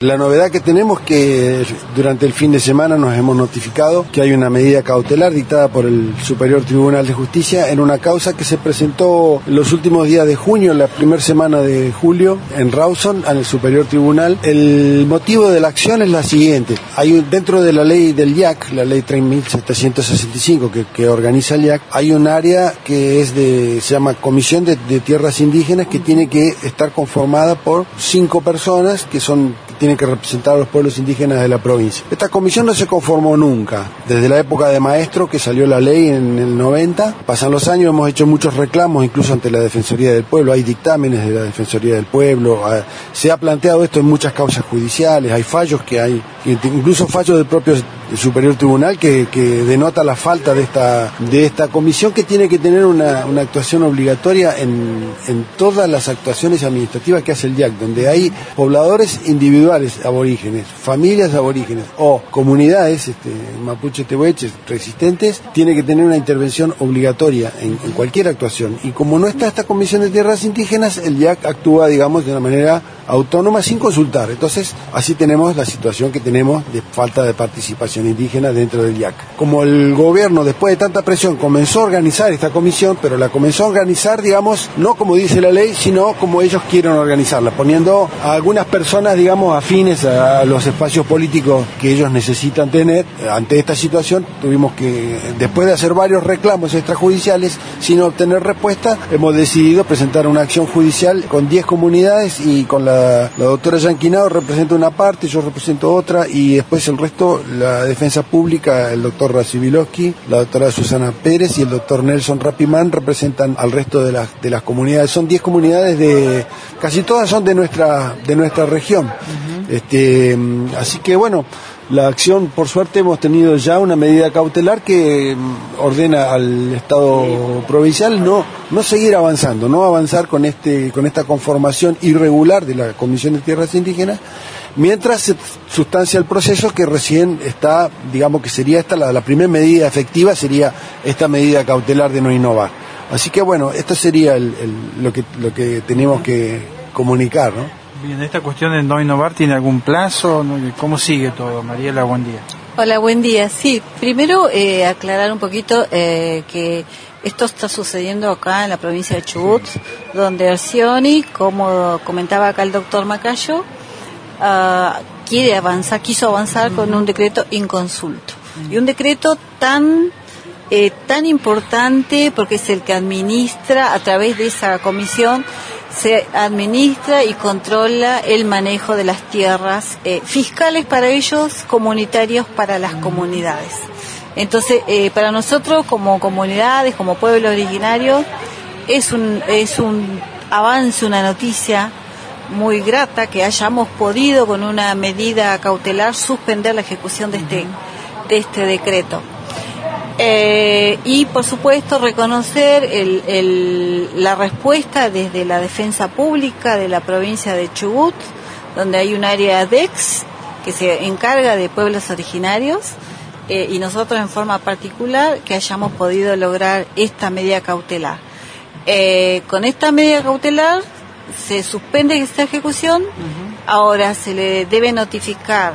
La novedad que tenemos que durante el fin de semana nos hemos notificado que hay una medida cautelar dictada por el Superior Tribunal de Justicia en una causa que se presentó los últimos días de junio, la primera semana de julio, en Rawson, en el Superior Tribunal. El motivo de la acción es la siguiente. Hay dentro de la ley del IAC, la ley 3765 que, que organiza el IAC, hay un área que es de, se llama Comisión de Tierras Indígenas que tiene que estar conformada por cinco personas que son tienen que representar a los pueblos indígenas de la provincia. Esta comisión no se conformó nunca, desde la época de Maestro, que salió la ley en el 90, pasan los años, hemos hecho muchos reclamos, incluso ante la Defensoría del Pueblo, hay dictámenes de la Defensoría del Pueblo, ah, se ha planteado esto en muchas causas judiciales, hay fallos que hay, incluso fallos del propio Superior Tribunal que, que denota la falta de esta, de esta comisión que tiene que tener una, una actuación obligatoria en, en todas las actuaciones administrativas que hace el DIAC, donde hay pobladores individuales aborígenes, familias aborígenes o comunidades este, mapuche tehueches resistentes, tiene que tener una intervención obligatoria en, en cualquier actuación. Y como no está esta comisión de tierras indígenas, el DIAC actúa, digamos, de una manera autónoma sin consultar. Entonces, así tenemos la situación que tenemos de falta de participación indígena dentro del IAC. Como el gobierno, después de tanta presión, comenzó a organizar esta comisión, pero la comenzó a organizar, digamos, no como dice la ley, sino como ellos quieren organizarla, poniendo a algunas personas, digamos, afines a los espacios políticos que ellos necesitan tener. Ante esta situación, tuvimos que, después de hacer varios reclamos extrajudiciales, sin obtener respuesta, hemos decidido presentar una acción judicial con 10 comunidades y con la la, doctora Yanquinado representa una parte, yo represento otra, y después el resto, la defensa pública, el doctor Racibilowski, la doctora Susana Pérez y el doctor Nelson Rapimán representan al resto de las, de las comunidades. Son 10 comunidades de, casi todas son de nuestra, de nuestra región. este, así que bueno, la acción, por suerte, hemos tenido ya una medida cautelar que mm, ordena al Estado provincial no, no seguir avanzando, no avanzar con, este, con esta conformación irregular de la Comisión de Tierras Indígenas, mientras se sustancia el proceso que recién está, digamos que sería esta, la, primera medida efectiva sería esta medida cautelar de no innovar. Así que bueno, esto sería el, lo, que, lo que tenemos que comunicar, ¿no? Bien, esta cuestión de no innovar tiene algún plazo, ¿cómo sigue todo? Mariela, buen día. Hola, buen día. Sí, primero eh, aclarar un poquito eh, que esto está sucediendo acá en la provincia de Chubut, donde Arcioni, como comentaba acá el doctor Macayo, uh, quiere avanzar, quiso avanzar con un decreto inconsulto. Y un decreto tan eh, tan importante porque es el que administra a través de esa comisión se administra y controla el manejo de las tierras eh, fiscales para ellos, comunitarios para las comunidades. Entonces, eh, para nosotros como comunidades, como pueblos originarios, es un, es un avance, una noticia muy grata que hayamos podido con una medida cautelar suspender la ejecución de este, de este decreto. Eh, y por supuesto reconocer el, el, la respuesta desde la defensa pública de la provincia de Chubut, donde hay un área DEX que se encarga de pueblos originarios eh, y nosotros en forma particular que hayamos podido lograr esta medida cautelar. Eh, con esta medida cautelar se suspende esta ejecución, uh -huh. ahora se le debe notificar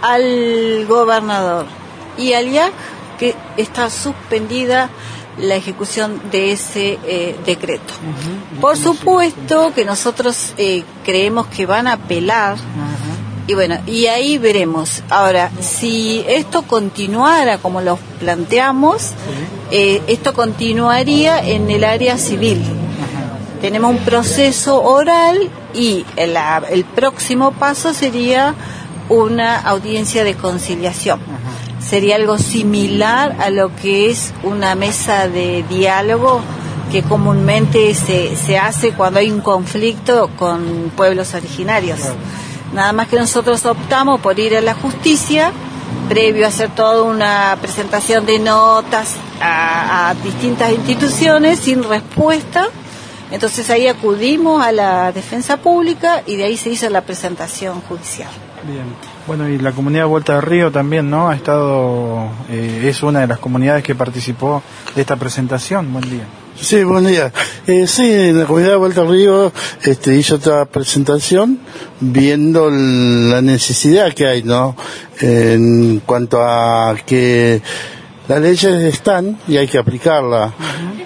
al gobernador y al IAC que está suspendida la ejecución de ese eh, decreto. Uh -huh. Por supuesto que nosotros eh, creemos que van a apelar uh -huh. y bueno, y ahí veremos. Ahora, si esto continuara como lo planteamos, eh, esto continuaría en el área civil. Tenemos un proceso oral y el, el próximo paso sería una audiencia de conciliación sería algo similar a lo que es una mesa de diálogo que comúnmente se, se hace cuando hay un conflicto con pueblos originarios. Nada más que nosotros optamos por ir a la justicia, previo a hacer toda una presentación de notas a, a distintas instituciones sin respuesta, Entonces ahí acudimos a la defensa pública y de ahí se hizo la presentación judicial. Bien. Bueno, y la comunidad Vuelta del Río también, ¿no? Ha estado, eh, es una de las comunidades que participó de esta presentación. Buen día. Sí, buen día. Eh, sí, en la comunidad de Vuelta al Río este, hizo otra presentación viendo la necesidad que hay, ¿no? En cuanto a que las leyes están y hay que aplicarlas,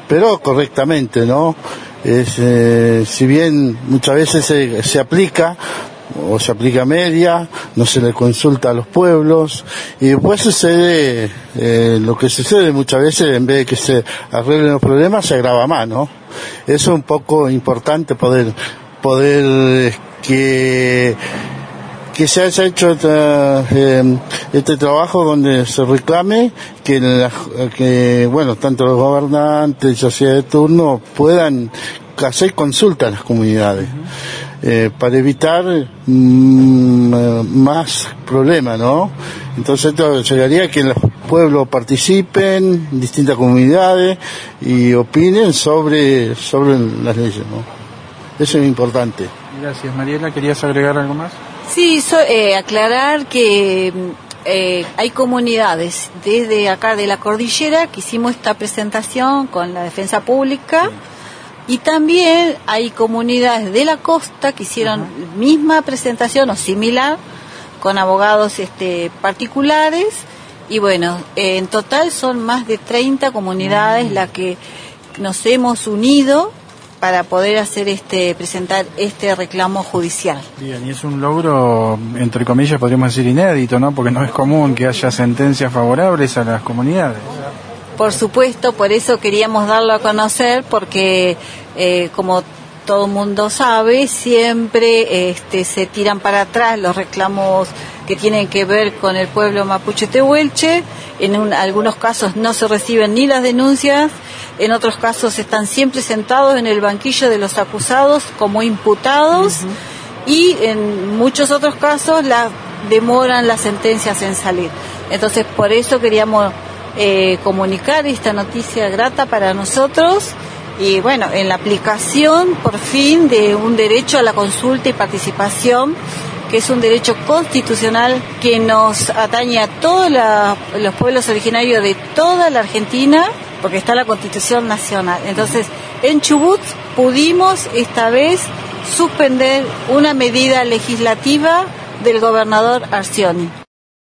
pero correctamente, ¿no? Es, eh, si bien muchas veces se, se aplica, o se aplica media, no se le consulta a los pueblos y después sucede eh, lo que sucede muchas veces en vez de que se arreglen los problemas se agrava más, ¿no? Eso es un poco importante poder poder que que se haya hecho este, este trabajo donde se reclame que, que bueno tanto los gobernantes y sociedad de turno puedan hacer consulta a las comunidades. Eh, para evitar mm, eh, más problemas, ¿no? Entonces esto llegaría a que los pueblos participen, distintas comunidades y opinen sobre, sobre las leyes, ¿no? Eso es importante. Gracias, Mariela. ¿Querías agregar algo más? Sí, eh, aclarar que hay comunidades desde acá de la cordillera que hicimos esta presentación con la defensa pública. Y también hay comunidades de la costa que hicieron la misma presentación o similar con abogados este, particulares. Y bueno, en total son más de 30 comunidades las que nos hemos unido para poder hacer este presentar este reclamo judicial. Bien, y es un logro entre comillas podríamos decir inédito, ¿no? Porque no es común que haya sentencias favorables a las comunidades. Por supuesto, por eso queríamos darlo a conocer, porque eh, como todo el mundo sabe, siempre este, se tiran para atrás los reclamos que tienen que ver con el pueblo mapuche tehuelche. En algunos casos no se reciben ni las denuncias, en otros casos están siempre sentados en el banquillo de los acusados como imputados y en muchos otros casos la, demoran las sentencias en salir. Entonces, por eso queríamos eh, comunicar esta noticia grata para nosotros y bueno, en la aplicación por fin de un derecho a la consulta y participación que es un derecho constitucional que nos atañe a todos los pueblos originarios de toda la Argentina, porque está la Constitución Nacional. Entonces, en Chubut pudimos esta vez suspender una medida legislativa del gobernador Arcioni.